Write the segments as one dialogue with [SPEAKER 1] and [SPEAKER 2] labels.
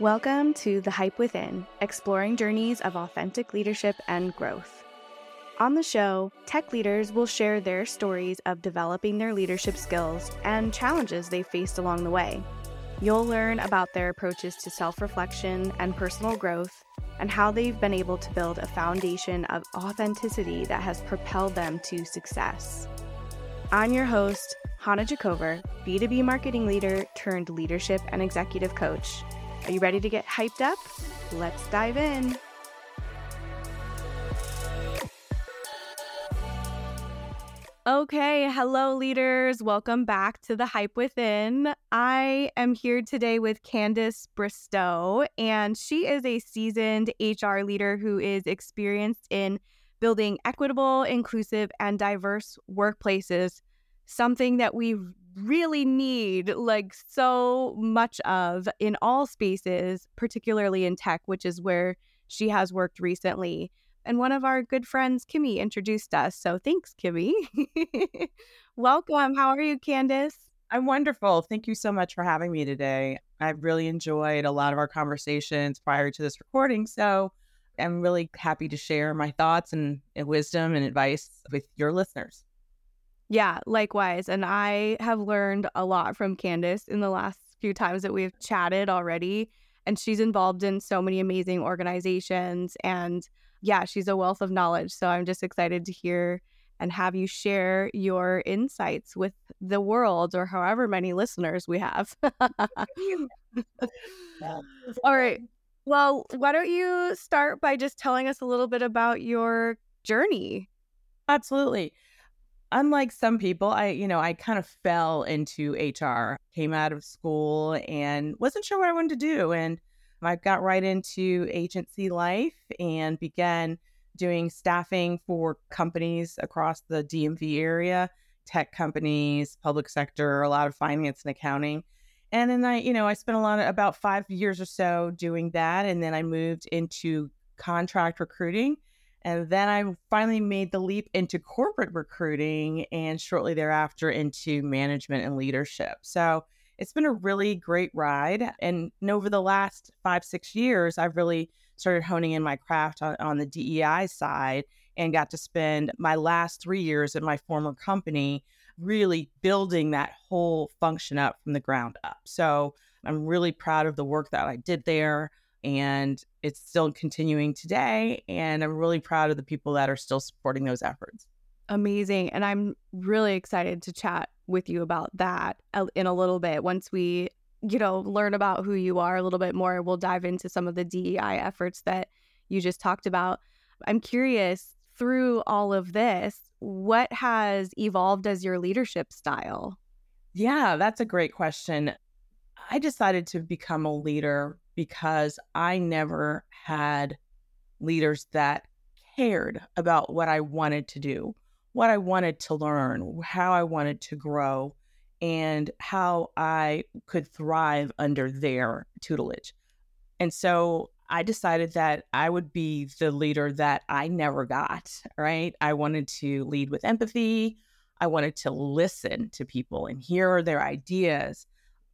[SPEAKER 1] Welcome to The Hype Within, exploring journeys of authentic leadership and growth. On the show, tech leaders will share their stories of developing their leadership skills and challenges they faced along the way. You'll learn about their approaches to self reflection and personal growth, and how they've been able to build a foundation of authenticity that has propelled them to success. I'm your host, Hana Jacover, B2B marketing leader turned leadership and executive coach. Are you ready to get hyped up? Let's dive in. Okay, hello, leaders. Welcome back to the Hype Within. I am here today with Candice Bristow, and she is a seasoned HR leader who is experienced in building equitable, inclusive, and diverse workplaces, something that we really need like so much of in all spaces, particularly in tech, which is where she has worked recently. And one of our good friends, Kimmy, introduced us. So thanks, Kimmy. Welcome. How are you, Candice?
[SPEAKER 2] I'm wonderful. Thank you so much for having me today. I've really enjoyed a lot of our conversations prior to this recording. So I'm really happy to share my thoughts and, wisdom and advice with your listeners.
[SPEAKER 1] Yeah, likewise. And I have learned a lot from Candice in the last few times that we've chatted already. And she's involved in so many amazing organizations. And yeah, she's a wealth of knowledge. So I'm just excited to hear and have you share your insights with the world or however many listeners we have. All right. Well, why don't you start by just telling us a little bit about your journey?
[SPEAKER 2] Absolutely unlike some people, I, you know, I kind of fell into HR, came out of school and wasn't sure what I wanted to do. And I got right into agency life and began doing staffing for companies across the DMV area, tech companies, public sector, a lot of finance and accounting. And then I, you know, I spent a lot of about five years or so doing that. And then I moved into contract recruiting and then I finally made the leap into corporate recruiting and shortly thereafter into management and leadership. So it's been a really great ride. And over the last five, six years, I've really started honing in my craft on, on the DEI side and got to spend my last three years at my former company really building that whole function up from the ground up. So I'm really proud of the work that I did there and it's still continuing today. And I'm really proud of the people that are still supporting those efforts.
[SPEAKER 1] Amazing. And I'm really excited to chat with you about that in a little bit. Once we, you know, learn about who you are a little bit more, we'll dive into some of the DEI efforts that you just talked about. I'm curious through all of this, what has evolved as your leadership style?
[SPEAKER 2] Yeah, that's a great question. I decided to become a leader because I never had leaders that cared about what I wanted to do, what I wanted to learn, how I wanted to grow, and how I could thrive under their tutelage. And so I decided that I would be the leader that I never got, right? I wanted to lead with empathy. I wanted to listen to people and hear their ideas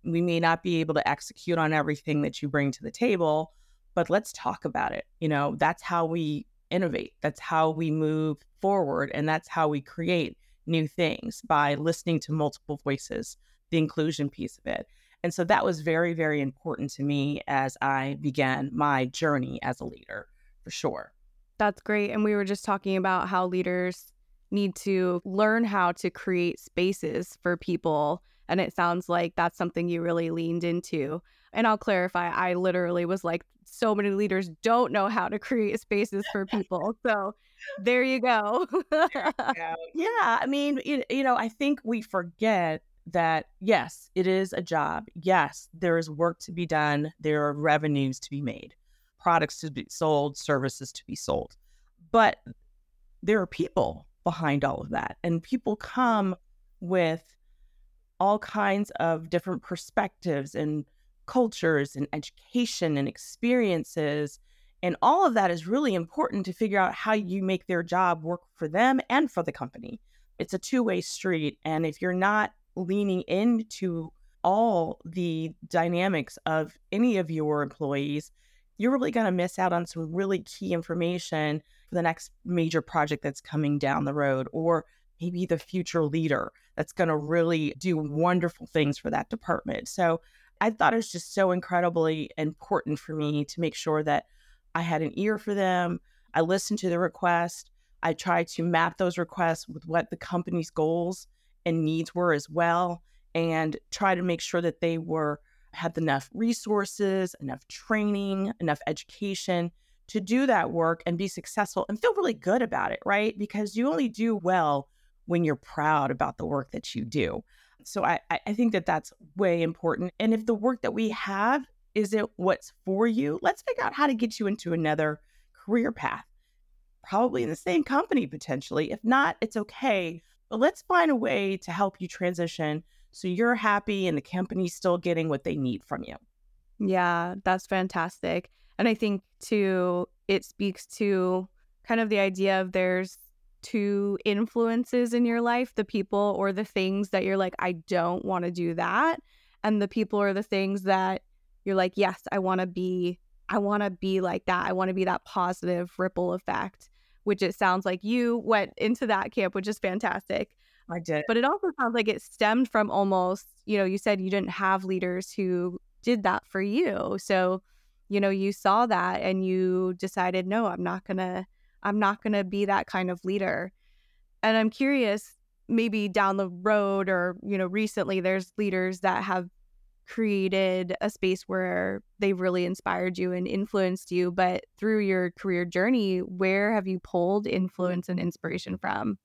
[SPEAKER 2] we may not be able to execute on everything that you bring to the table, but let's talk about it. You know, that's how we innovate. That's how we move forward. And that's how we create new things by listening to multiple voices, the inclusion piece of it. And so that was very, very important to me as I began my journey as a leader, for sure.
[SPEAKER 1] That's great. And we were just talking about how leaders need to learn how to create spaces for people and it sounds like that's something you really leaned into. And I'll clarify, I literally was like, so many leaders don't know how to create spaces for people. So there you go.
[SPEAKER 2] yeah. I mean, you, you know, I think we forget that yes, it is a job. Yes, there is work to be done. There are revenues to be made, products to be sold, services to be sold. But there are people behind all of that. And people come with all kinds of different perspectives and cultures and education and experiences. And all of that is really important to figure out how you make their job work for them and for the company. It's a two way street. And if you're not leaning into all the dynamics of any of your employees, you're really going to miss out on some really key information for the next major project that's coming down the road, or maybe the future leader that's going to really do wonderful things for that department. So I thought it was just so incredibly important for me to make sure that I had an ear for them. I listened to the request. I tried to map those requests with what the company's goals and needs were as well, and try to make sure that they were had enough resources, enough training, enough education to do that work and be successful and feel really good about it, right? Because you only do well when you're proud about the work that you do. So I, I think that that's way important. And if the work that we have isn't what's for you, let's figure out how to get you into another career path, probably in the same company potentially. If not, it's okay. But let's find a way to help you transition so you're happy and the company's still getting what they need from you.
[SPEAKER 1] Yeah, that's fantastic. And I think too, it speaks to kind of the idea of there's two influences in your life the people or the things that you're like, I don't want to do that. And the people or the things that you're like, yes, I want to be, I want to be like that. I want to be that positive ripple effect, which it sounds like you went into that camp, which is fantastic.
[SPEAKER 2] I did.
[SPEAKER 1] But it also sounds like it stemmed from almost, you know, you said you didn't have leaders who did that for you. So, you know, you saw that and you decided, no, I'm not going to I'm not going to be that kind of leader. And I'm curious, maybe down the road or, you know, recently there's leaders that have created a space where they've really inspired you and influenced you. But through your career journey, where have you pulled influence and inspiration from?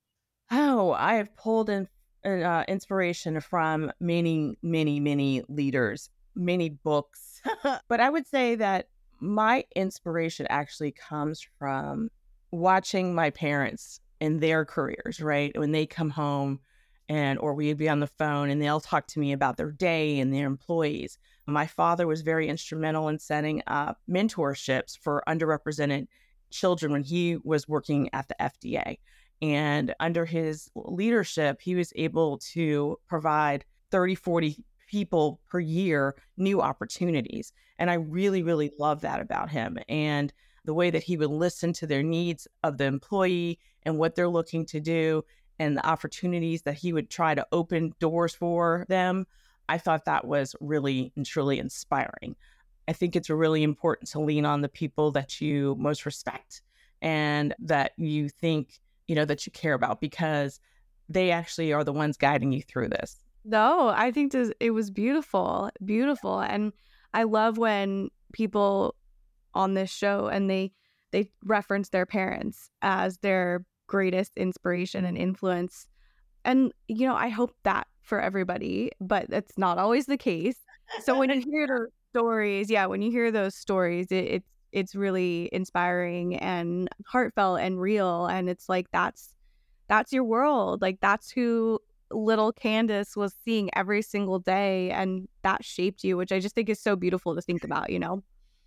[SPEAKER 2] Oh, I have pulled in uh, inspiration from many, many, many leaders, many books. but I would say that my inspiration actually comes from watching my parents in their careers, right? When they come home and or we'd be on the phone and they'll talk to me about their day and their employees. My father was very instrumental in setting up mentorships for underrepresented children when he was working at the FDA. And under his leadership, he was able to provide 30, 40 people per year new opportunities. And I really, really love that about him. And the way that he would listen to their needs of the employee and what they're looking to do and the opportunities that he would try to open doors for them. I thought that was really and truly inspiring. I think it's really important to lean on the people that you most respect and that you think, you know, that you care about because they actually are the ones guiding you through this.
[SPEAKER 1] No, I think this, it was beautiful, beautiful. And I love when people on this show and they they reference their parents as their greatest inspiration and influence. And you know i hope that for everybody but that's not always the case. So when you hear stories yeah when you hear those stories it, it's it's really inspiring and heartfelt and real and it's like that's that's your world. Like that's who little candice was seeing every single day and that shaped you which i just think is so beautiful to think about you know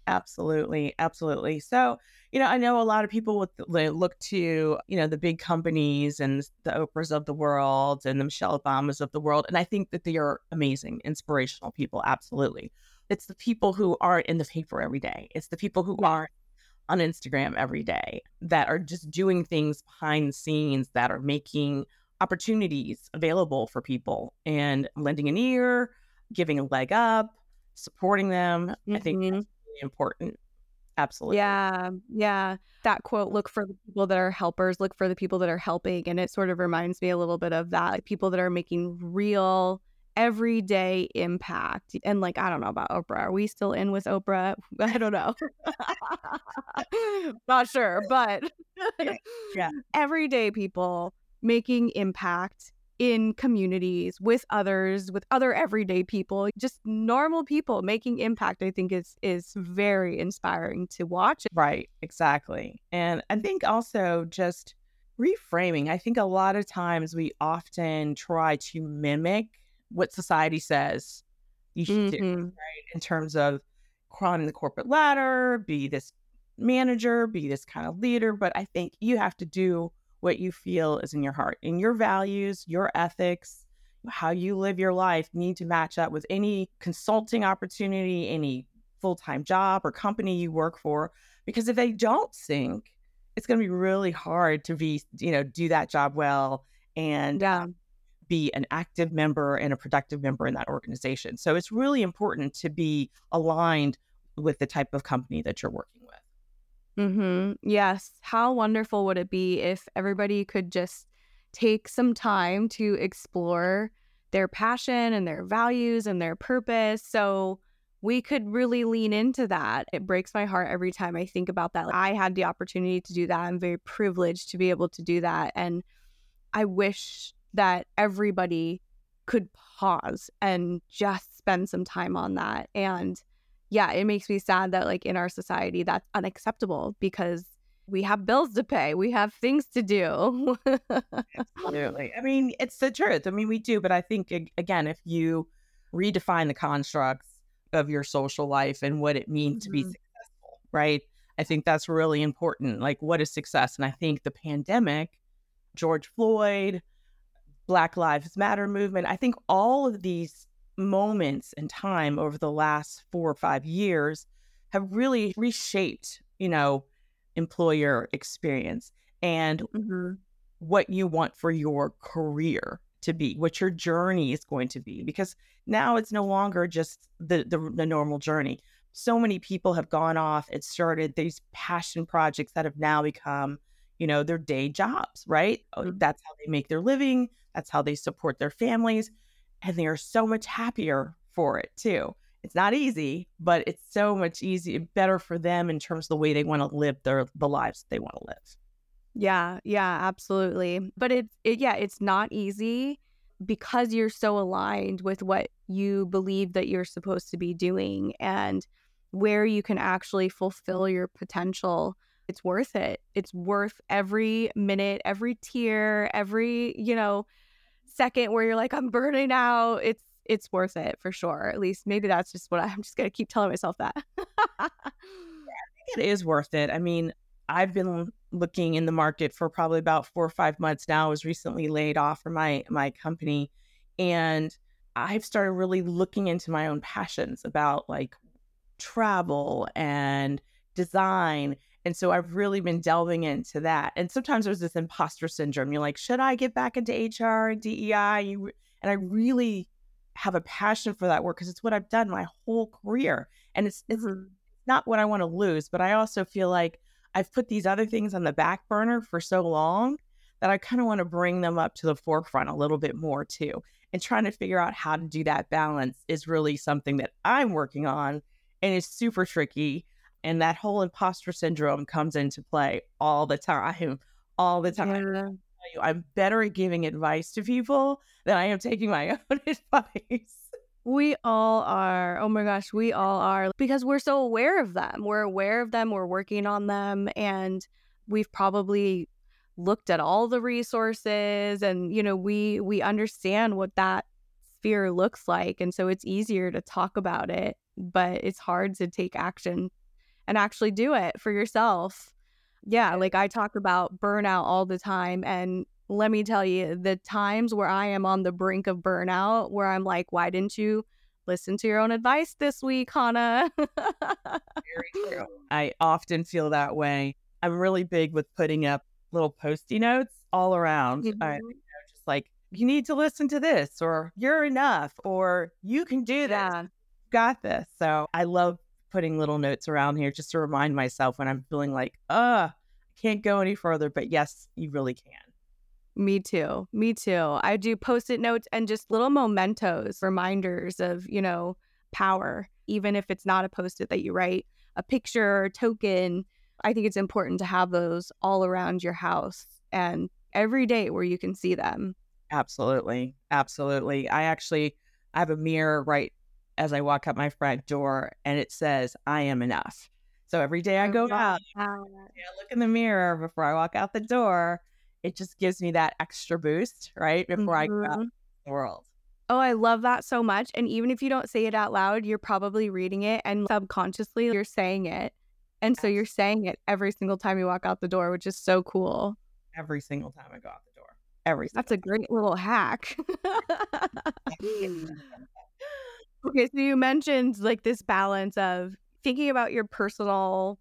[SPEAKER 2] Absolutely, absolutely. So, you know, I know a lot of people would look to, you know, the big companies and the Oprahs of the world and the Michelle Obamas of the world, and I think that they are amazing, inspirational people. Absolutely, it's the people who aren't in the paper every day. It's the people who aren't on Instagram every day that are just doing things behind the scenes that are making opportunities available for people and lending an ear, giving a leg up, supporting them. Mm-hmm. I think mm-hmm important. Absolutely.
[SPEAKER 1] Yeah. Yeah. That quote look for the people that are helpers, look for the people that are helping. And it sort of reminds me a little bit of that people that are making real everyday impact. And like, I don't know about Oprah. Are we still in with Oprah? I don't know. Not sure, but
[SPEAKER 2] yeah.
[SPEAKER 1] everyday people making impact in communities with others with other everyday people just normal people making impact i think is is very inspiring to watch
[SPEAKER 2] right exactly and i think also just reframing i think a lot of times we often try to mimic what society says you should mm-hmm. do right in terms of climbing the corporate ladder be this manager be this kind of leader but i think you have to do what you feel is in your heart, in your values, your ethics, how you live your life need to match up with any consulting opportunity, any full time job or company you work for. Because if they don't sync, it's going to be really hard to be, you know, do that job well and
[SPEAKER 1] yeah.
[SPEAKER 2] be an active member and a productive member in that organization. So it's really important to be aligned with the type of company that you're working.
[SPEAKER 1] Mm-hmm. Yes. How wonderful would it be if everybody could just take some time to explore their passion and their values and their purpose. So we could really lean into that. It breaks my heart every time I think about that. I had the opportunity to do that. I'm very privileged to be able to do that. And I wish that everybody could pause and just spend some time on that. And yeah, it makes me sad that, like, in our society, that's unacceptable because we have bills to pay. We have things to do.
[SPEAKER 2] Absolutely. I mean, it's the truth. I mean, we do, but I think again, if you redefine the constructs of your social life and what it means mm-hmm. to be mm-hmm. successful, right? I think that's really important. Like, what is success? And I think the pandemic, George Floyd, Black Lives Matter movement, I think all of these moments in time over the last four or five years have really reshaped, you know, employer experience and mm-hmm. what you want for your career to be, what your journey is going to be, because now it's no longer just the, the, the normal journey. So many people have gone off and started these passion projects that have now become, you know, their day jobs, right? Oh, mm-hmm. That's how they make their living. That's how they support their families. And they are so much happier for it too it's not easy, but it's so much easier, better for them in terms of the way they want to live their the lives they want to live.
[SPEAKER 1] Yeah, yeah, absolutely. But it's it, yeah, it's not easy because you're so aligned with what you believe that you're supposed to be doing and where you can actually fulfill your potential. It's worth it. It's worth every minute, every tear, every, you know, second where you're like I'm burning out. It's it's worth it for sure. At least maybe that's just what I, I'm just gonna keep telling myself that. yeah,
[SPEAKER 2] it is worth it. I mean, I've been looking in the market for probably about four or five months now. I was recently laid off from my my company, and I've started really looking into my own passions about like travel and design. And so I've really been delving into that. And sometimes there's this imposter syndrome. You're like, should I get back into HR and DEI? You, and I really have a passion for that work because it's what I've done my whole career. And it's it's mm-hmm. not what I want to lose, but I also feel like I've put these other things on the back burner for so long that I kind of want to bring them up to the forefront a little bit more too. And trying to figure out how to do that balance is really something that I'm working on and it's super tricky. And that whole imposter syndrome comes into play all the time, all the time. Yeah you, I'm better at giving advice to people than I am taking my own advice.
[SPEAKER 1] We all are. Oh my gosh, we all are because we're so aware of them. We're aware of them, we're working on them, and we've probably looked at all the resources and you know, we we understand what that sphere looks like and so it's easier to talk about it, but it's hard to take action and actually do it for yourself. Yeah, like I talk about burnout all the time. And let me tell you, the times where I am on the brink of burnout, where I'm like, why didn't you listen to your own advice this week, Hana?
[SPEAKER 2] Very true. I often feel that way. I'm really big with putting up little posty notes all around. Mm-hmm. I, you know, just like, you need to listen to this, or you're enough, or you can do that. Yeah. Got this. So I love putting little notes around here just to remind myself when I'm feeling like, uh, I can't go any further. But yes, you really can.
[SPEAKER 1] Me too. Me too. I do post it notes and just little mementos, reminders of, you know, power, even if it's not a post it that you write, a picture or token. I think it's important to have those all around your house and every day where you can see them.
[SPEAKER 2] Absolutely. Absolutely. I actually I have a mirror right as I walk out my front door and it says, I am enough. So every day I go out, I look in the mirror before I walk out the door. It just gives me that extra boost, right? Before mm-hmm. I go out mm-hmm. the world.
[SPEAKER 1] Oh, I love that so much. And even if you don't say it out loud, you're probably reading it and subconsciously you're saying it. And so you're saying it every single time you walk out the door, which is so cool.
[SPEAKER 2] Every single time I go out the door. Every
[SPEAKER 1] That's a great little hack. okay, so you mentioned like this balance of thinking about your personal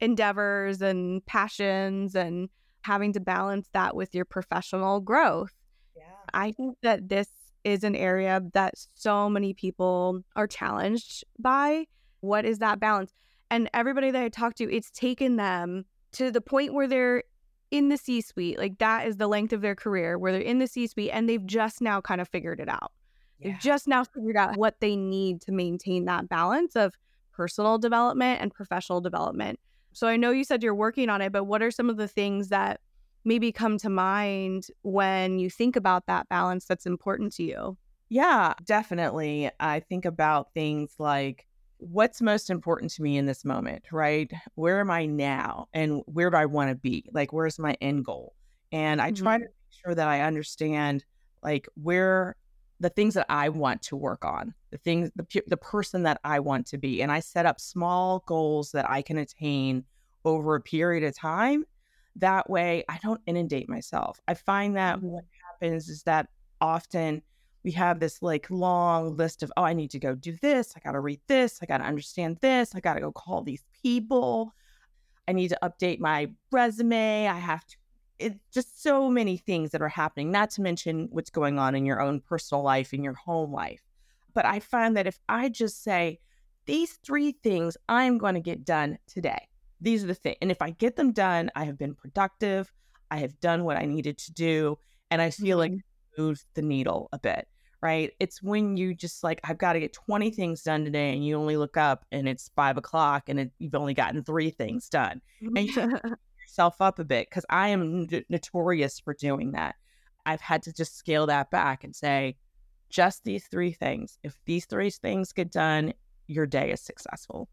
[SPEAKER 1] endeavors and passions and having to balance that with your professional growth.
[SPEAKER 2] Yeah.
[SPEAKER 1] I think that this is an area that so many people are challenged by. What is that balance? And everybody that I talk to, it's taken them to the point where they're in the C suite. Like that is the length of their career where they're in the C suite and they've just now kind of figured it out. Yeah. Just now figured out what they need to maintain that balance of personal development and professional development. So I know you said you're working on it, but what are some of the things that maybe come to mind when you think about that balance that's important to you?
[SPEAKER 2] Yeah, definitely. I think about things like what's most important to me in this moment, right? Where am I now and where do I want to be? Like, where's my end goal? And I mm-hmm. try to make sure that I understand like where the things that I want to work on, the things, the, the person that I want to be. And I set up small goals that I can attain over a period of time. That way I don't inundate myself. I find that mm-hmm. what happens is that often we have this like long list of, oh, I need to go do this. I got to read this. I got to understand this. I got to go call these people. I need to update my resume. I have to, it's just so many things that are happening, not to mention what's going on in your own personal life, in your home life. But I find that if I just say, these three things I'm going to get done today, these are the things. And if I get them done, I have been productive. I have done what I needed to do. And I feel mm-hmm. like move the needle a bit, right? It's when you just like, I've got to get 20 things done today, and you only look up and it's five o'clock and it, you've only gotten three things done. And you yourself up a bit because I am n- notorious for doing that. I've had to just scale that back and say, just these three things. If these three things get done, your day is successful.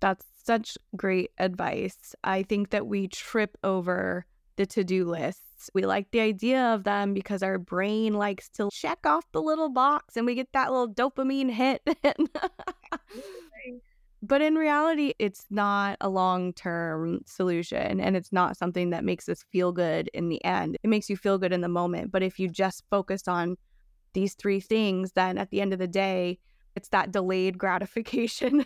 [SPEAKER 1] That's such great advice. I think that we trip over the to do lists. We like the idea of them because our brain likes to check off the little box and we get that little dopamine hit. but in reality, it's not a long term solution and it's not something that makes us feel good in the end. It makes you feel good in the moment. But if you just focus on these three things, then at the end of the day, it's that delayed gratification.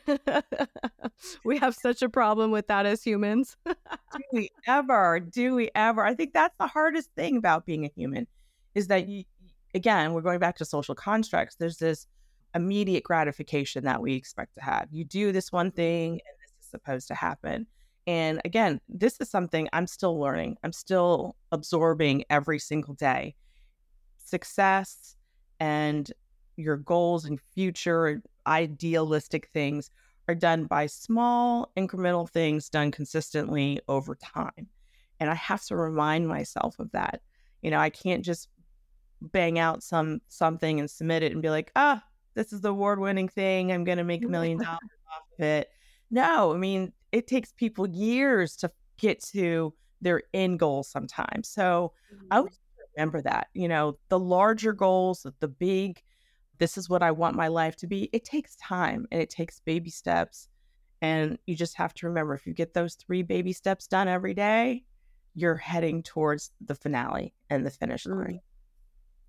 [SPEAKER 1] we have such a problem with that as humans.
[SPEAKER 2] do we ever? Do we ever? I think that's the hardest thing about being a human is that you, again, we're going back to social constructs. There's this immediate gratification that we expect to have. You do this one thing and this is supposed to happen. And again, this is something I'm still learning. I'm still absorbing every single day. Success and your goals and future idealistic things are done by small incremental things done consistently over time. And I have to remind myself of that. You know, I can't just bang out some something and submit it and be like, ah, this is the award winning thing. I'm going to make a million dollars off of it. No, I mean, it takes people years to get to their end goal sometimes. So mm-hmm. I always remember that, you know, the larger goals, the big this is what I want my life to be. It takes time and it takes baby steps. And you just have to remember if you get those three baby steps done every day, you're heading towards the finale and the finish line.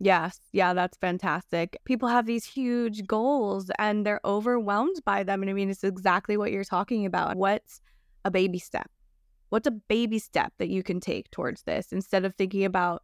[SPEAKER 1] Yes. Yeah, that's fantastic. People have these huge goals and they're overwhelmed by them. And I mean, it's exactly what you're talking about. What's a baby step? What's a baby step that you can take towards this instead of thinking about,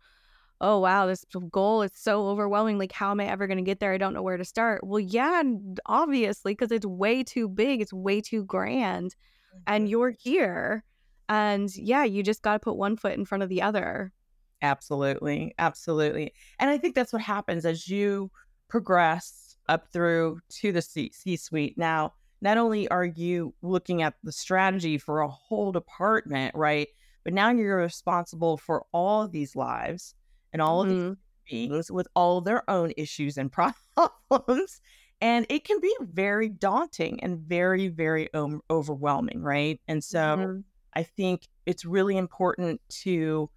[SPEAKER 1] oh wow this goal is so overwhelming like how am i ever going to get there i don't know where to start well yeah obviously because it's way too big it's way too grand mm-hmm. and you're here and yeah you just got to put one foot in front of the other
[SPEAKER 2] absolutely absolutely and i think that's what happens as you progress up through to the c suite now not only are you looking at the strategy for a whole department right but now you're responsible for all of these lives and all mm-hmm. of these beings with all their own issues and problems. and it can be very daunting and very, very um, overwhelming, right? And so mm-hmm. I think it's really important to,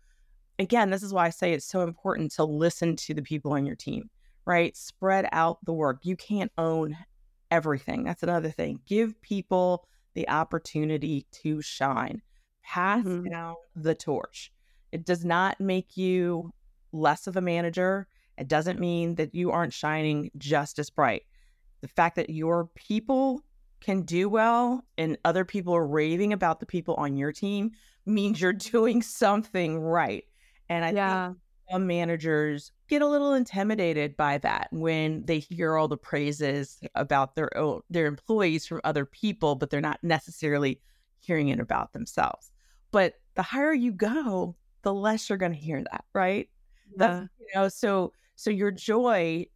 [SPEAKER 2] again, this is why I say it's so important to listen to the people on your team, right? Spread out the work. You can't own everything. That's another thing. Give people the opportunity to shine, pass mm-hmm. down the torch. It does not make you less of a manager. It doesn't mean that you aren't shining just as bright. The fact that your people can do well and other people are raving about the people on your team means you're doing something right. And I yeah. think some managers get a little intimidated by that when they hear all the praises about their own, their employees from other people, but they're not necessarily hearing it about themselves. But the higher you go, the less you're going to hear that, right? Yeah. That's, you know, so so your joy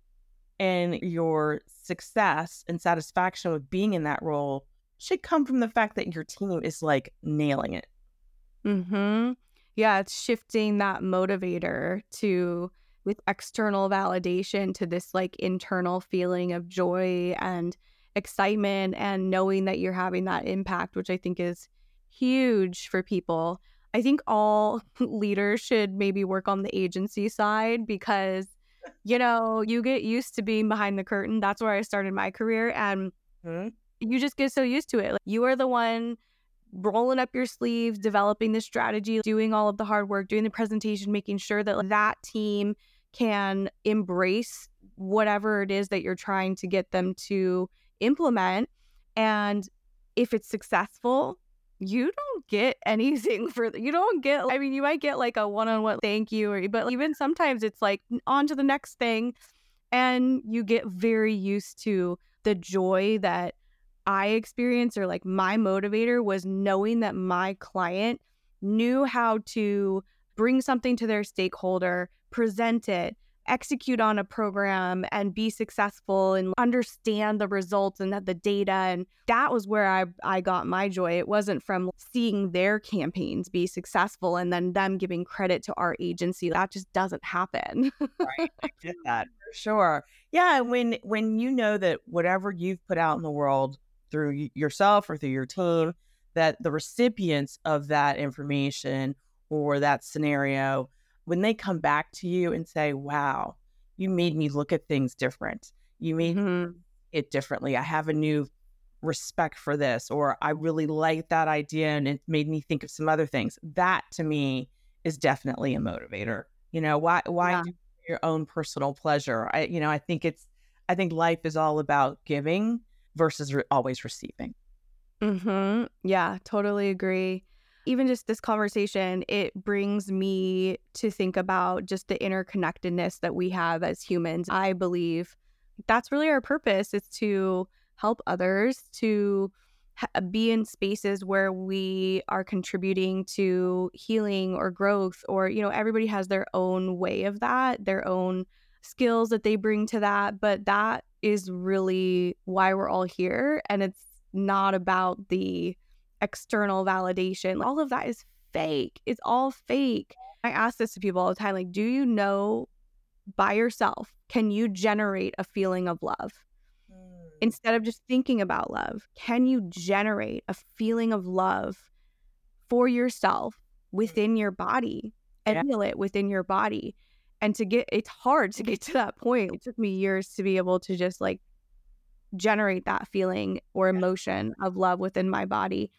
[SPEAKER 2] and your success and satisfaction with being in that role should come from the fact that your team is like nailing it.
[SPEAKER 1] Mhm. Yeah, it's shifting that motivator to with external validation to this like internal feeling of joy and excitement and knowing that you're having that impact, which I think is huge for people. I think all leaders should maybe work on the agency side because, you know, you get used to being behind the curtain. That's where I started my career. And mm-hmm. you just get so used to it. Like, you are the one rolling up your sleeves, developing the strategy, doing all of the hard work, doing the presentation, making sure that that team can embrace whatever it is that you're trying to get them to implement. And if it's successful, you don't get anything for you don't get I mean you might get like a one-on-one thank you or but even sometimes it's like on to the next thing and you get very used to the joy that I experienced or like my motivator was knowing that my client knew how to bring something to their stakeholder, present it, execute on a program and be successful and understand the results and the data and that was where I I got my joy. It wasn't from seeing their campaigns be successful and then them giving credit to our agency. That just doesn't happen.
[SPEAKER 2] Right I get that for sure. Yeah when when you know that whatever you've put out in the world through yourself or through your team that the recipients of that information or that scenario when they come back to you and say, wow, you made me look at things different. You made mm-hmm. it differently. I have a new respect for this, or I really like that idea and it made me think of some other things. That to me is definitely a motivator. You know, why why yeah. your own personal pleasure? I you know, I think it's I think life is all about giving versus re- always receiving.
[SPEAKER 1] Mhm. Yeah, totally agree even just this conversation, it brings me to think about just the interconnectedness that we have as humans. I believe that's really our purpose is to help others to be in spaces where we are contributing to healing or growth or you know everybody has their own way of that their own skills that they bring to that but that is really why we're all here and it's not about the external validation. All of that is fake. It's all fake. I ask this to people all the time like, do you know by yourself, can you generate a feeling of love? Mm. Instead of just thinking about love, can you generate a feeling of love for yourself within your body and yeah. feel it within your body? And to get, it's hard to get to that point. It took me years to be able to just like generate that feeling or emotion of love within my body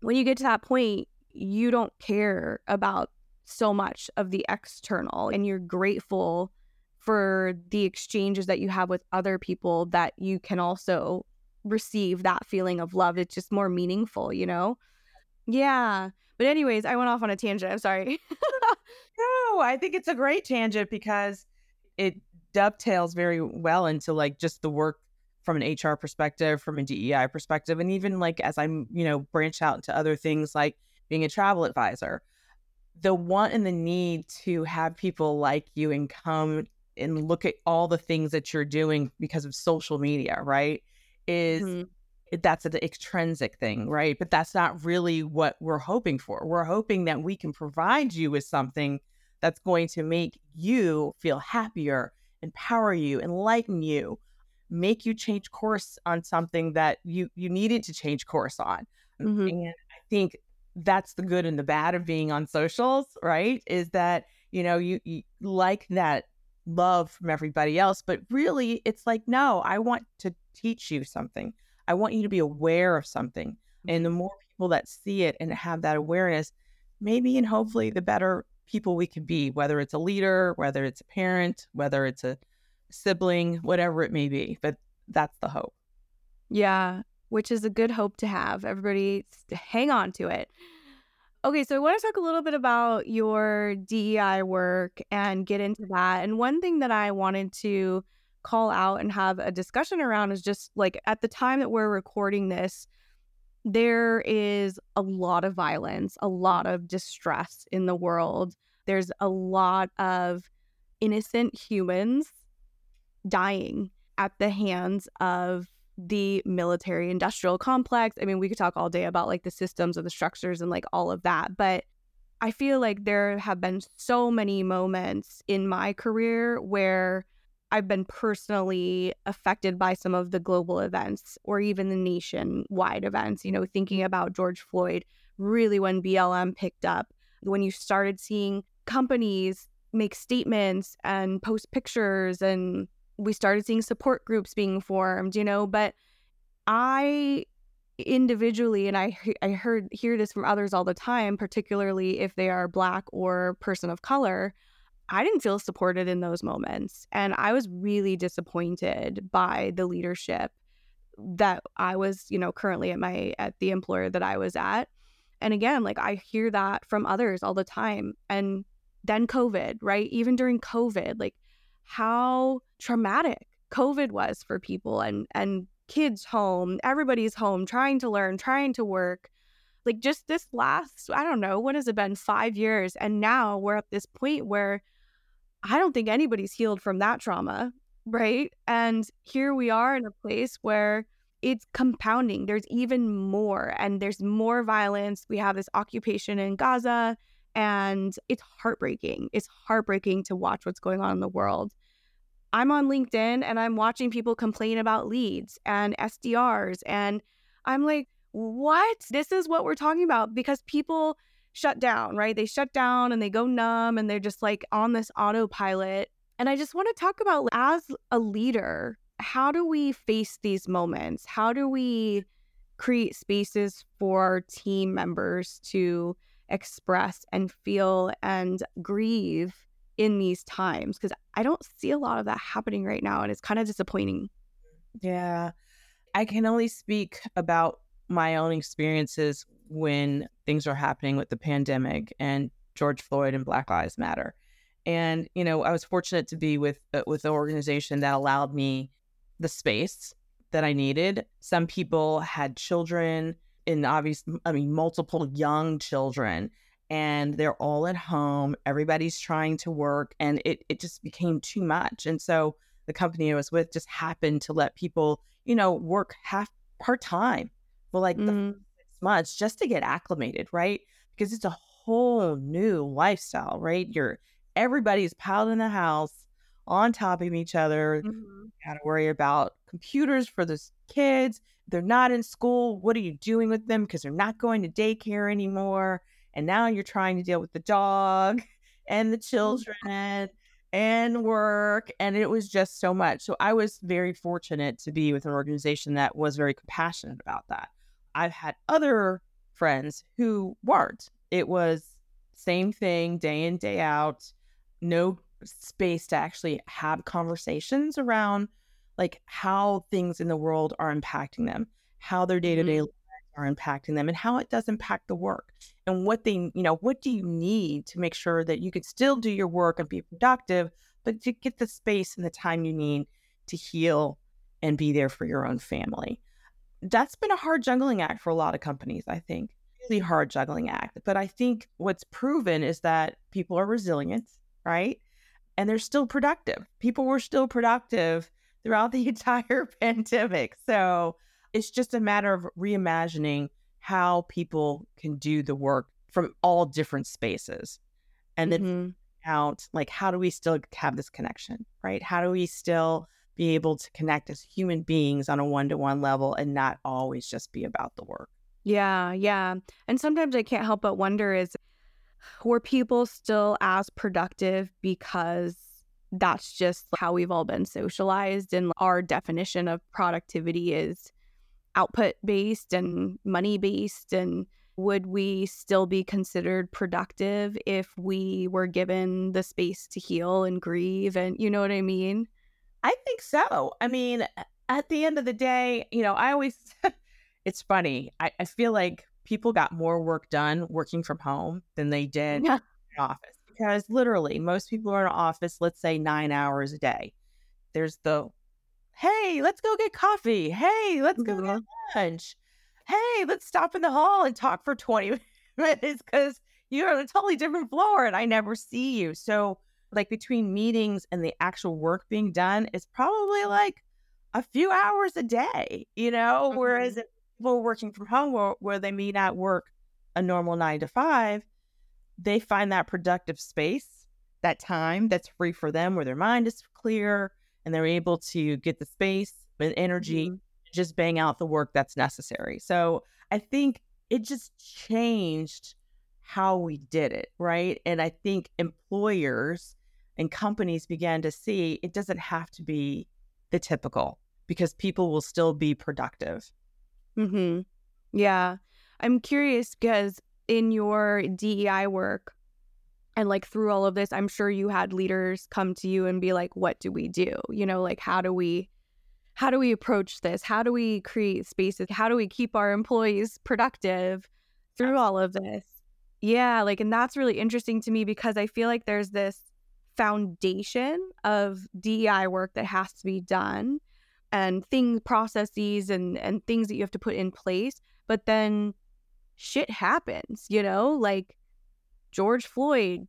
[SPEAKER 1] when you get to that point, you don't care about so much of the external and you're grateful for the exchanges that you have with other people that you can also receive that feeling of love. It's just more meaningful, you know? Yeah. But, anyways, I went off on a tangent. I'm sorry.
[SPEAKER 2] no, I think it's a great tangent because it dovetails very well into like just the work from an HR perspective, from a DEI perspective, and even like as I'm, you know, branch out into other things like being a travel advisor, the want and the need to have people like you and come and look at all the things that you're doing because of social media, right? Is mm-hmm. That's an extrinsic thing, right? But that's not really what we're hoping for. We're hoping that we can provide you with something that's going to make you feel happier, empower you, enlighten you make you change course on something that you you needed to change course on. Mm-hmm. And I think that's the good and the bad of being on socials, right? Is that you know you, you like that love from everybody else, but really it's like no, I want to teach you something. I want you to be aware of something. And the mm-hmm. more people that see it and have that awareness, maybe and hopefully the better people we can be, whether it's a leader, whether it's a parent, whether it's a sibling, whatever it may be. But that's the hope.
[SPEAKER 1] Yeah, which is a good hope to have. Everybody hang on to it. Okay, so I want to talk a little bit about your DEI work and get into that. And one thing that I wanted to call out and have a discussion around is just like at the time that we're recording this, there is a lot of violence, a lot of distress in the world. There's a lot of innocent humans dying at the hands of the military industrial complex. I mean, we could talk all day about like the systems and the structures and like all of that, but I feel like there have been so many moments in my career where I've been personally affected by some of the global events or even the nationwide events, you know, thinking about George Floyd, really when BLM picked up, when you started seeing companies make statements and post pictures and we started seeing support groups being formed, you know, but I individually and I I heard hear this from others all the time, particularly if they are black or person of color, I didn't feel supported in those moments. And I was really disappointed by the leadership that I was, you know, currently at my at the employer that I was at. And again, like I hear that from others all the time. And then COVID, right? Even during COVID, like how traumatic COVID was for people and and kids home, everybody's home, trying to learn, trying to work. Like just this last, I don't know, what has it been, five years? And now we're at this point where I don't think anybody's healed from that trauma, right? And here we are in a place where it's compounding. There's even more, and there's more violence. We have this occupation in Gaza, and it's heartbreaking. It's heartbreaking to watch what's going on in the world. I'm on LinkedIn and I'm watching people complain about leads and SDRs, and I'm like, what? This is what we're talking about because people shut down, right? They shut down and they go numb and they're just like on this autopilot. And I just want to talk about as a leader, how do we face these moments? How do we create spaces for team members to express and feel and grieve in these times? Because I don't see a lot of that happening right now. And it's kind of disappointing.
[SPEAKER 2] Yeah. I can only speak about my own experiences when things are happening with the pandemic and George Floyd and Black Lives Matter. And you know, I was fortunate to be with uh, with an organization that allowed me the space that I needed. Some people had children in obvious I mean multiple young children and they're all at home. Everybody's trying to work and it it just became too much. And so the company I was with just happened to let people, you know, work half part time for like mm months just to get acclimated, right? Because it's a whole new lifestyle, right? You're everybody's piled in the house on top of each other. Mm-hmm. Got to worry about computers for the kids. They're not in school. What are you doing with them? Because they're not going to daycare anymore. And now you're trying to deal with the dog and the mm-hmm. children and work. And it was just so much. So I was very fortunate to be with an organization that was very compassionate about that. I've had other friends who weren't. It was same thing day in, day out, no space to actually have conversations around like how things in the world are impacting them, how their day to day lives are impacting them, and how it does impact the work. And what they, you know, what do you need to make sure that you can still do your work and be productive, but to get the space and the time you need to heal and be there for your own family that's been a hard juggling act for a lot of companies, I think. Really hard juggling act. But I think what's proven is that people are resilient, right? And they're still productive. People were still productive throughout the entire pandemic. So it's just a matter of reimagining how people can do the work from all different spaces. And then mm-hmm. out like how do we still have this connection, right? How do we still be able to connect as human beings on a one to one level and not always just be about the work.
[SPEAKER 1] Yeah, yeah. And sometimes I can't help but wonder is were people still as productive because that's just how we've all been socialized and our definition of productivity is output based and money based and would we still be considered productive if we were given the space to heal and grieve? And you know what I mean?
[SPEAKER 2] I think so. I mean, at the end of the day, you know, I always, it's funny. I, I feel like people got more work done working from home than they did yeah. in office because literally most people are in office, let's say nine hours a day. There's the, hey, let's go get coffee. Hey, let's go get mm-hmm. lunch. Hey, let's stop in the hall and talk for 20 minutes because you're on a totally different floor and I never see you. So, like, between meetings and the actual work being done, it's probably like a few hours a day, you know? Mm-hmm. Whereas if people working from home where, where they may not work a normal nine to five, they find that productive space, that time that's free for them where their mind is clear and they're able to get the space and energy, mm-hmm. just bang out the work that's necessary. So I think it just changed how we did it, right? And I think employers and companies began to see it doesn't have to be the typical because people will still be productive.
[SPEAKER 1] Mhm. Yeah. I'm curious because in your DEI work and like through all of this, I'm sure you had leaders come to you and be like, "What do we do?" You know, like how do we how do we approach this? How do we create spaces? How do we keep our employees productive through all of this? Yeah, like and that's really interesting to me because I feel like there's this foundation of DEI work that has to be done and things processes and and things that you have to put in place but then shit happens you know? Like George Floyd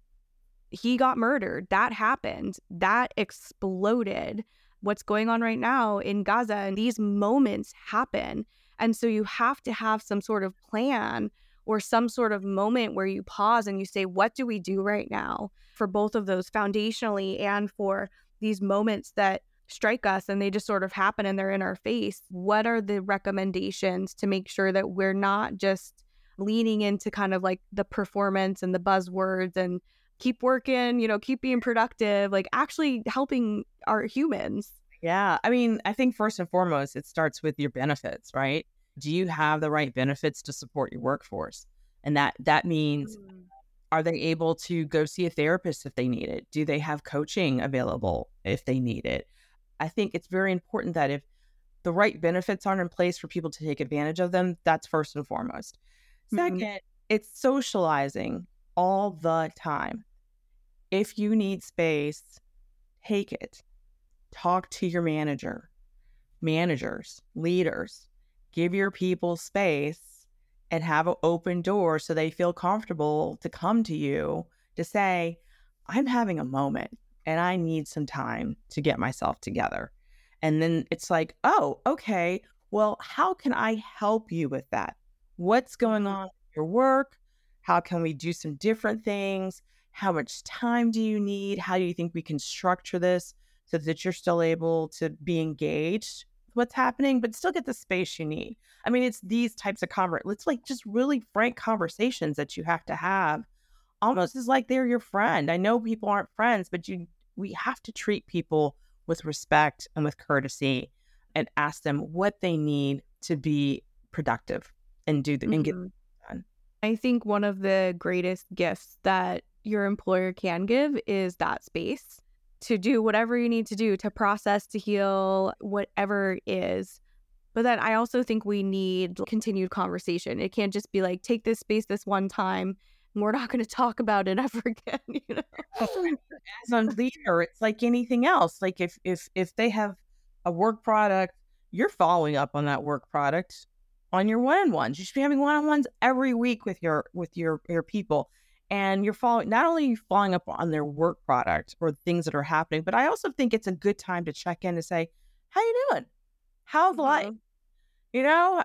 [SPEAKER 1] he got murdered. That happened. That exploded. What's going on right now in Gaza and these moments happen. And so you have to have some sort of plan or some sort of moment where you pause and you say, what do we do right now for both of those foundationally and for these moments that strike us and they just sort of happen and they're in our face? What are the recommendations to make sure that we're not just leaning into kind of like the performance and the buzzwords and keep working, you know, keep being productive, like actually helping our humans?
[SPEAKER 2] Yeah. I mean, I think first and foremost, it starts with your benefits, right? Do you have the right benefits to support your workforce? And that that means mm. are they able to go see a therapist if they need it? Do they have coaching available if they need it? I think it's very important that if the right benefits aren't in place for people to take advantage of them, that's first and foremost. 2nd mm-hmm. it's socializing all the time. If you need space, take it. Talk to your manager, managers, leaders give your people space and have an open door so they feel comfortable to come to you to say, I'm having a moment and I need some time to get myself together. And then it's like, oh, okay, well, how can I help you with that? What's going mm-hmm. on with your work? How can we do some different things? How much time do you need? How do you think we can structure this so that you're still able to be engaged what's happening, but still get the space you need. I mean, it's these types of conver it's like just really frank conversations that you have to have. Almost as like they're your friend. I know people aren't friends, but you we have to treat people with respect and with courtesy and ask them what they need to be productive and do the, mm-hmm. and get mm-hmm. done.
[SPEAKER 1] I think one of the greatest gifts that your employer can give is that space to do whatever you need to do to process, to heal, whatever is. But then I also think we need continued conversation. It can't just be like, take this space this one time and we're not going to talk about it ever again. You know?
[SPEAKER 2] As a leader, it's like anything else. Like if if if they have a work product, you're following up on that work product on your one-on-ones. You should be having one-on-ones every week with your with your your people and you're following not only following up on their work product or things that are happening but i also think it's a good time to check in to say how you doing? How's mm-hmm. life you know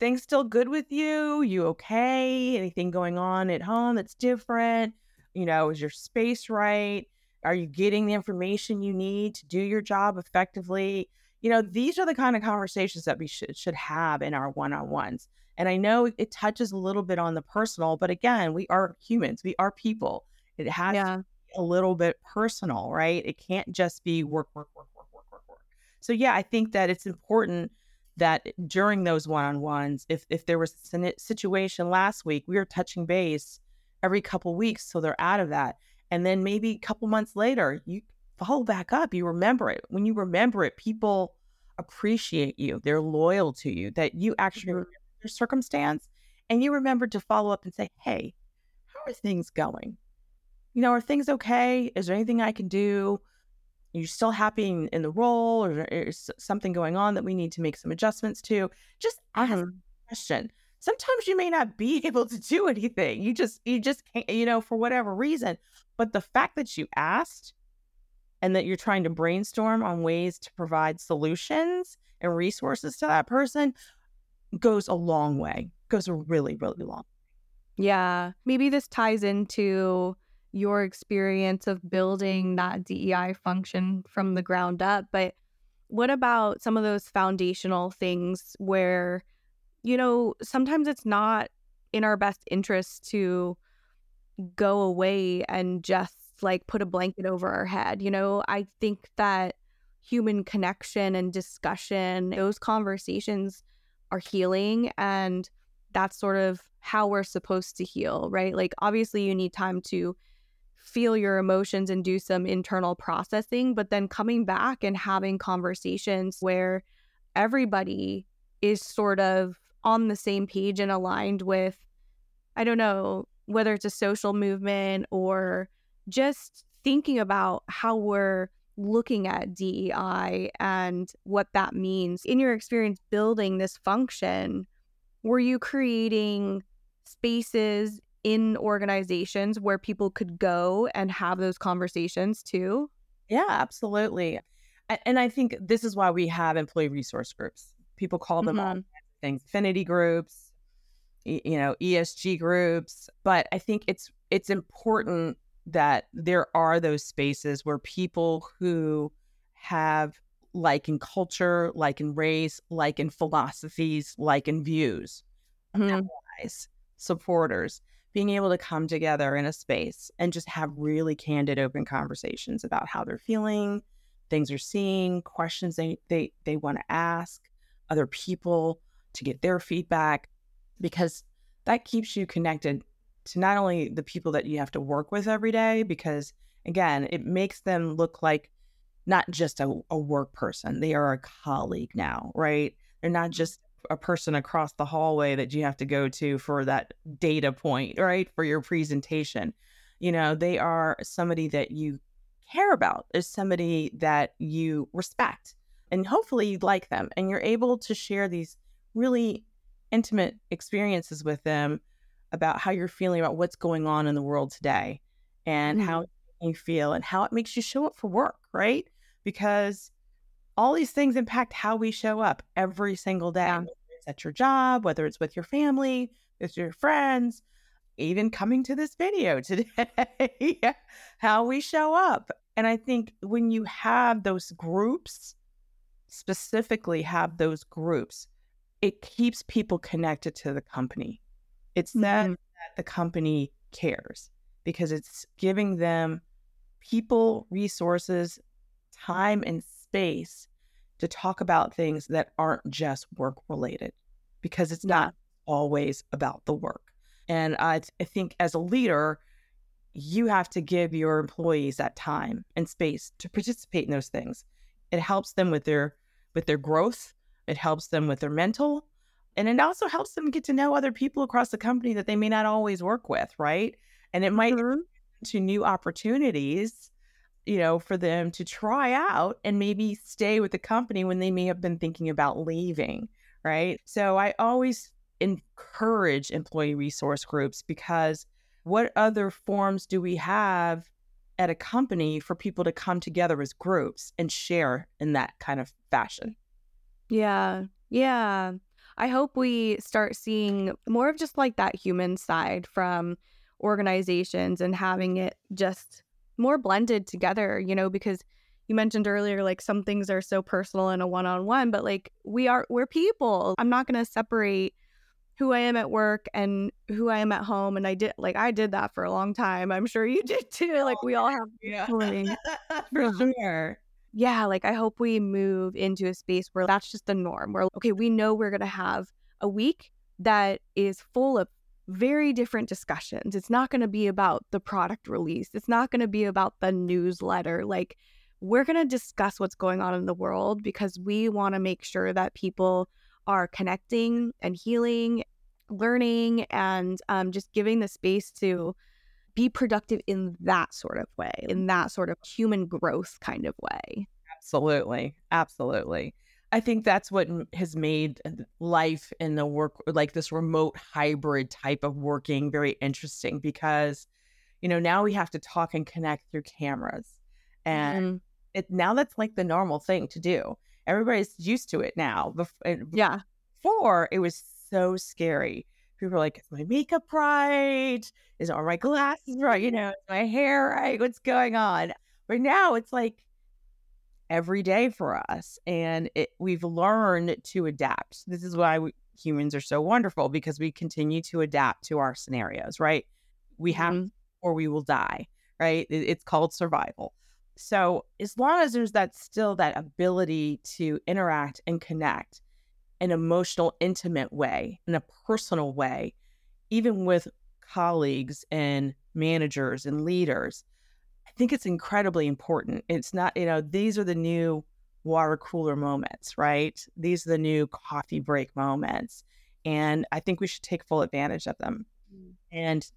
[SPEAKER 2] things still good with you? You okay? Anything going on at home that's different? You know is your space right? Are you getting the information you need to do your job effectively you know these are the kind of conversations that we should should have in our one-on-ones and I know it touches a little bit on the personal, but again, we are humans, we are people. It has yeah. a little bit personal, right? It can't just be work, work, work, work, work, work, work. So, yeah, I think that it's important that during those one-on-ones if if there was a situation last week we were touching base every couple weeks so they're out of that and then maybe a couple months later you follow back up you remember it. When you remember it people appreciate you they're loyal to you that you actually mm-hmm. remember your circumstance and you remember to follow up and say hey how are things going? You know are things okay? Is there anything i can do? Are you still happy in, in the role? Or is something going on that we need to make some adjustments to? Just ask mm-hmm. a question. Sometimes you may not be able to do anything. You just you just can't you know for whatever reason. But the fact that you asked and that you're trying to brainstorm on ways to provide solutions and resources to that person goes a long way goes a really really long
[SPEAKER 1] yeah maybe this ties into your experience of building that DEI function from the ground up. But what about some of those foundational things where, you know, sometimes it's not in our best interest to go away and just like put a blanket over our head? You know, I think that human connection and discussion, those conversations are healing. And that's sort of how we're supposed to heal, right? Like, obviously, you need time to feel your emotions and do some internal processing, but then coming back and having conversations where everybody is sort of on the same page and aligned with, I don't know, whether it's a social movement or just thinking about how we're looking at DEI and what that means. In your experience building this function, were you creating spaces in organizations where people could go and have those conversations too?
[SPEAKER 2] Yeah, absolutely. And I think this is why we have employee resource groups. People call them mm-hmm. things, affinity groups, you know, ESG groups. But I think it's it's important that there are those spaces where people who have like in culture, like in race, like in philosophies, like in views, mm-hmm. allies, supporters being able to come together in a space and just have really candid open conversations about how they're feeling things they're seeing questions they they, they want to ask other people to get their feedback because that keeps you connected to not only the people that you have to work with every day because again it makes them look like not just a, a work person they are a colleague now right they're not mm-hmm. just a person across the hallway that you have to go to for that data point, right? For your presentation. You know, they are somebody that you care about, is somebody that you respect, and hopefully you like them. And you're able to share these really intimate experiences with them about how you're feeling about what's going on in the world today and mm-hmm. how you feel and how it makes you show up for work, right? Because all these things impact how we show up every single day. Yeah. it's at your job, whether it's with your family, with your friends, even coming to this video today, how we show up. And I think when you have those groups, specifically have those groups, it keeps people connected to the company. It's mm-hmm. that, that the company cares because it's giving them people, resources, time, and space to talk about things that aren't just work related because it's not always about the work. And I, I think as a leader, you have to give your employees that time and space to participate in those things. It helps them with their with their growth. It helps them with their mental, and it also helps them get to know other people across the company that they may not always work with, right? And it might mm-hmm. to new opportunities you know, for them to try out and maybe stay with the company when they may have been thinking about leaving, right? So I always encourage employee resource groups because what other forms do we have at a company for people to come together as groups and share in that kind of fashion?
[SPEAKER 1] Yeah. Yeah. I hope we start seeing more of just like that human side from organizations and having it just more blended together, you know, because you mentioned earlier like some things are so personal in a one-on-one, but like we are we're people. I'm not going to separate who I am at work and who I am at home and I did like I did that for a long time. I'm sure you did too. Like oh, we all have
[SPEAKER 2] yeah. for sure.
[SPEAKER 1] Yeah, like I hope we move into a space where that's just the norm, where, okay, we know we're going to have a week that is full of very different discussions. It's not going to be about the product release, it's not going to be about the newsletter. Like, we're going to discuss what's going on in the world because we want to make sure that people are connecting and healing, learning, and um, just giving the space to be productive in that sort of way, in that sort of human growth kind of way.
[SPEAKER 2] Absolutely. Absolutely. I think that's what has made life in the work, like this remote hybrid type of working, very interesting because, you know, now we have to talk and connect through cameras. And mm-hmm. it now that's like the normal thing to do. Everybody's used to it now.
[SPEAKER 1] Yeah.
[SPEAKER 2] Before it was so scary. People are like, is my makeup right? Is are my glasses right? You know, is my hair right? What's going on? But now it's like, every day for us. And it, we've learned to adapt. This is why we, humans are so wonderful because we continue to adapt to our scenarios, right? We have, mm-hmm. or we will die, right? It, it's called survival. So as long as there's that still that ability to interact and connect an emotional, intimate way, in a personal way, even with colleagues and managers and leaders, I think it's incredibly important. It's not, you know, these are the new water cooler moments, right? These are the new coffee break moments. And I think we should take full advantage of them. Mm. And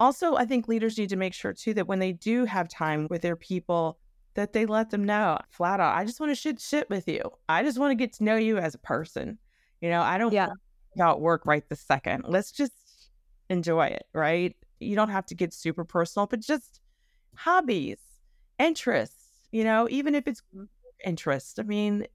[SPEAKER 2] also, I think leaders need to make sure too that when they do have time with their people, that they let them know flat out, I just want to shit shit with you. I just want to get to know you as a person. You know, I don't yeah. about work right this second. Let's just enjoy it, right? You don't have to get super personal, but just hobbies, interests, you know, even if it's mm-hmm. interest. I mean,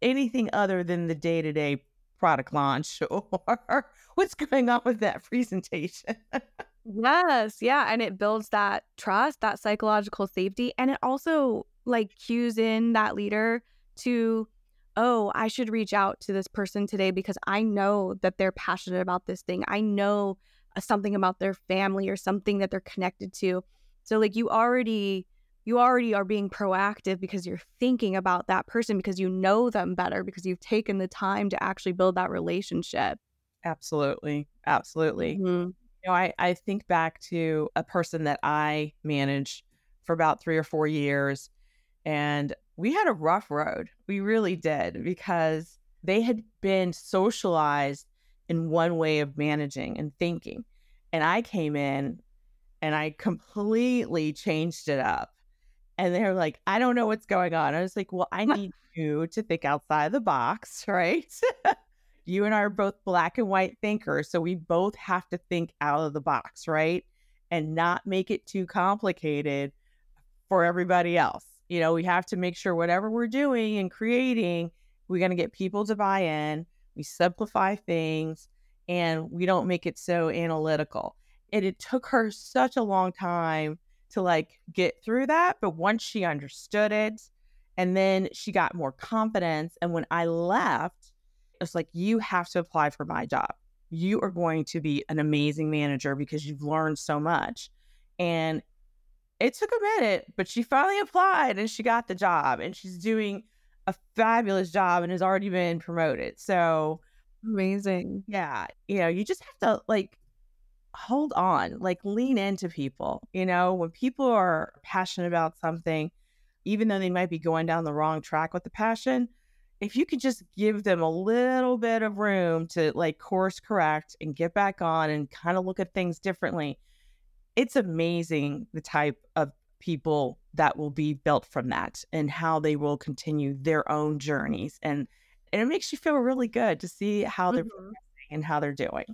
[SPEAKER 2] anything other than the day to day product launch or what's going on with that presentation.
[SPEAKER 1] yes. Yeah. And it builds that trust, that psychological safety. And it also like cues in that leader to, oh, I should reach out to this person today because I know that they're passionate about this thing. I know uh, something about their family or something that they're connected to. So like you already you already are being proactive because you're thinking about that person because you know them better because you've taken the time to actually build that relationship.
[SPEAKER 2] Absolutely. Absolutely. Mm-hmm. You know, I, I think back to a person that I managed for about three or four years, and we had a rough road. We really did because they had been socialized in one way of managing and thinking. And I came in and I completely changed it up. And they're like, I don't know what's going on. I was like, well, I need you to think outside the box, right? You and I are both black and white thinkers. So we both have to think out of the box, right? And not make it too complicated for everybody else. You know, we have to make sure whatever we're doing and creating, we're going to get people to buy in. We simplify things and we don't make it so analytical and it took her such a long time to like get through that but once she understood it and then she got more confidence and when i left it's like you have to apply for my job. You are going to be an amazing manager because you've learned so much. And it took a minute but she finally applied and she got the job and she's doing a fabulous job and has already been promoted. So
[SPEAKER 1] amazing.
[SPEAKER 2] Yeah you know you just have to like hold on, like lean into people. You know, when people are passionate about something, even though they might be going down the wrong track with the passion, if you could just give them a little bit of room to like course correct and get back on and kind of look at things differently, it's amazing the type of people that will be built from that and how they will continue their own journeys and and it makes you feel really good to see how they're mm-hmm. and how they're doing.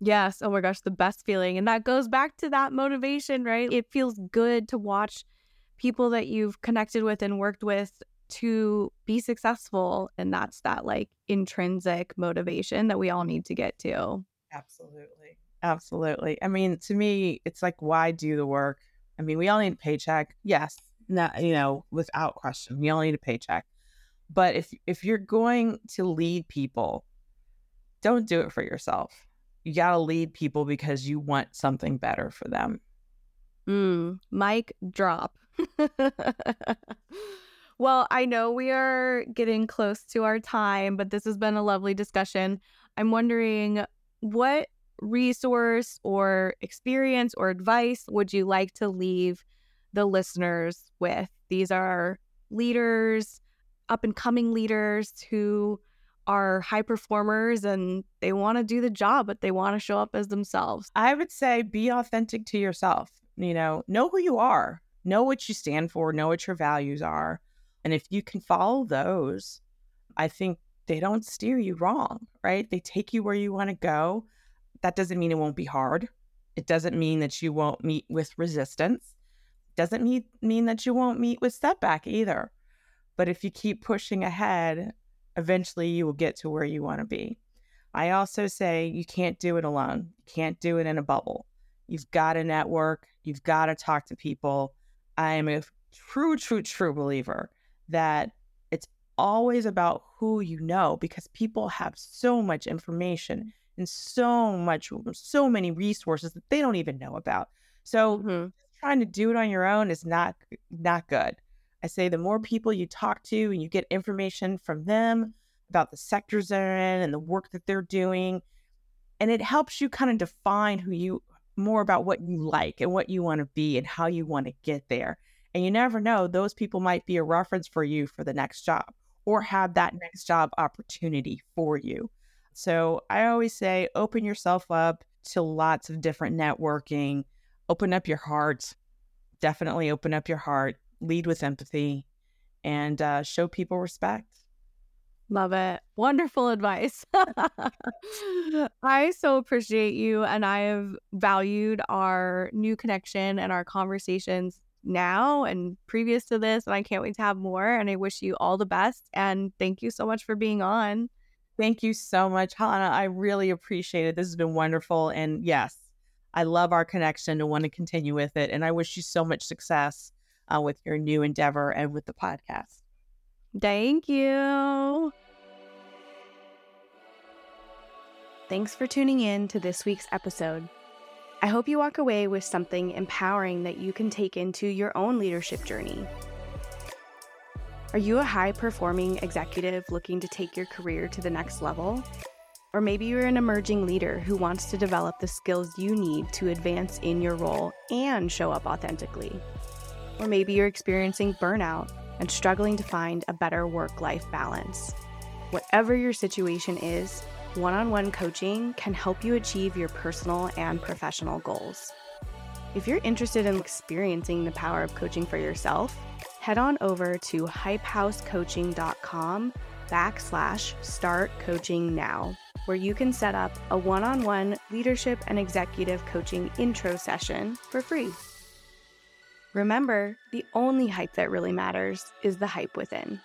[SPEAKER 1] Yes. Oh my gosh, the best feeling. And that goes back to that motivation, right? It feels good to watch people that you've connected with and worked with to be successful. And that's that like intrinsic motivation that we all need to get to.
[SPEAKER 2] Absolutely. Absolutely. I mean, to me, it's like, why do the work? I mean, we all need a paycheck. Yes. Not, you know, without question, we all need a paycheck. But if if you're going to lead people, don't do it for yourself you got to lead people because you want something better for them.
[SPEAKER 1] Mm, mic drop. Well, I know we are getting close to our time, but this has been a lovely discussion. I'm wondering what resource or experience or advice would you like to leave the listeners with? These are leaders, up and coming leaders who are high performers and they want to do the job, but they want to show up as themselves.
[SPEAKER 2] I would say be authentic to yourself. You know, know who you are, know what you stand for, know what your values are. And if you can follow those, I think they don't steer you wrong, right? They take you where you want to go. That doesn't mean it won't be hard. It doesn't mean that you won't meet with resistance. It doesn't mean, mean that you won't meet with setback either. But if you keep pushing ahead, eventually you will get to where you want to be. I also say you can't do it alone. You can't do it in a bubble. You've got to network. You've got to talk to people. I am a true, true, true believer that it's always about who you know because people have so much information and so much, so many resources that they don't even know about. So mm-hmm. trying to do it on your own is not not good. I say the more people you talk to and you get information from them about the sectors they're in and the work that they're doing, and it helps you kind of define who you more about what you like and what you want to be and how you want to get there. And you never know, those people might be a reference for you for the next job or have that next job opportunity for you. So I always say open yourself up to lots of different networking, open up your heart, definitely open up your heart, lead with empathy, and uh, show people respect.
[SPEAKER 1] Love it. Wonderful advice. I so appreciate you, and I have valued our new connection and our conversations now and previous to this. And I can't wait to have more. And I wish you all the best. And thank you so much for being on.
[SPEAKER 2] Thank you so much, Hana. I really appreciate it. This has been wonderful. And yes, I love our connection and want to continue with it. And I wish you so much success uh, with your new endeavor and with the podcast.
[SPEAKER 1] Thank you. Thanks for tuning in to this week's episode. I hope you walk away with something empowering that you can take into your own leadership journey. Are you a high performing executive looking to take your career to the next level? Or maybe you're an emerging leader who wants to develop the skills you need to advance in your role and show up authentically. Or maybe you're experiencing burnout and struggling to find a better work life balance. Whatever your situation is, one on one coaching can help you achieve your personal and professional goals. If you're interested in experiencing the power of coaching for yourself, head on over to hypehousecoaching.com backslash start coaching now, where you can set up a one on one leadership and executive coaching intro session for free. Remember, the only hype that really matters is the hype within.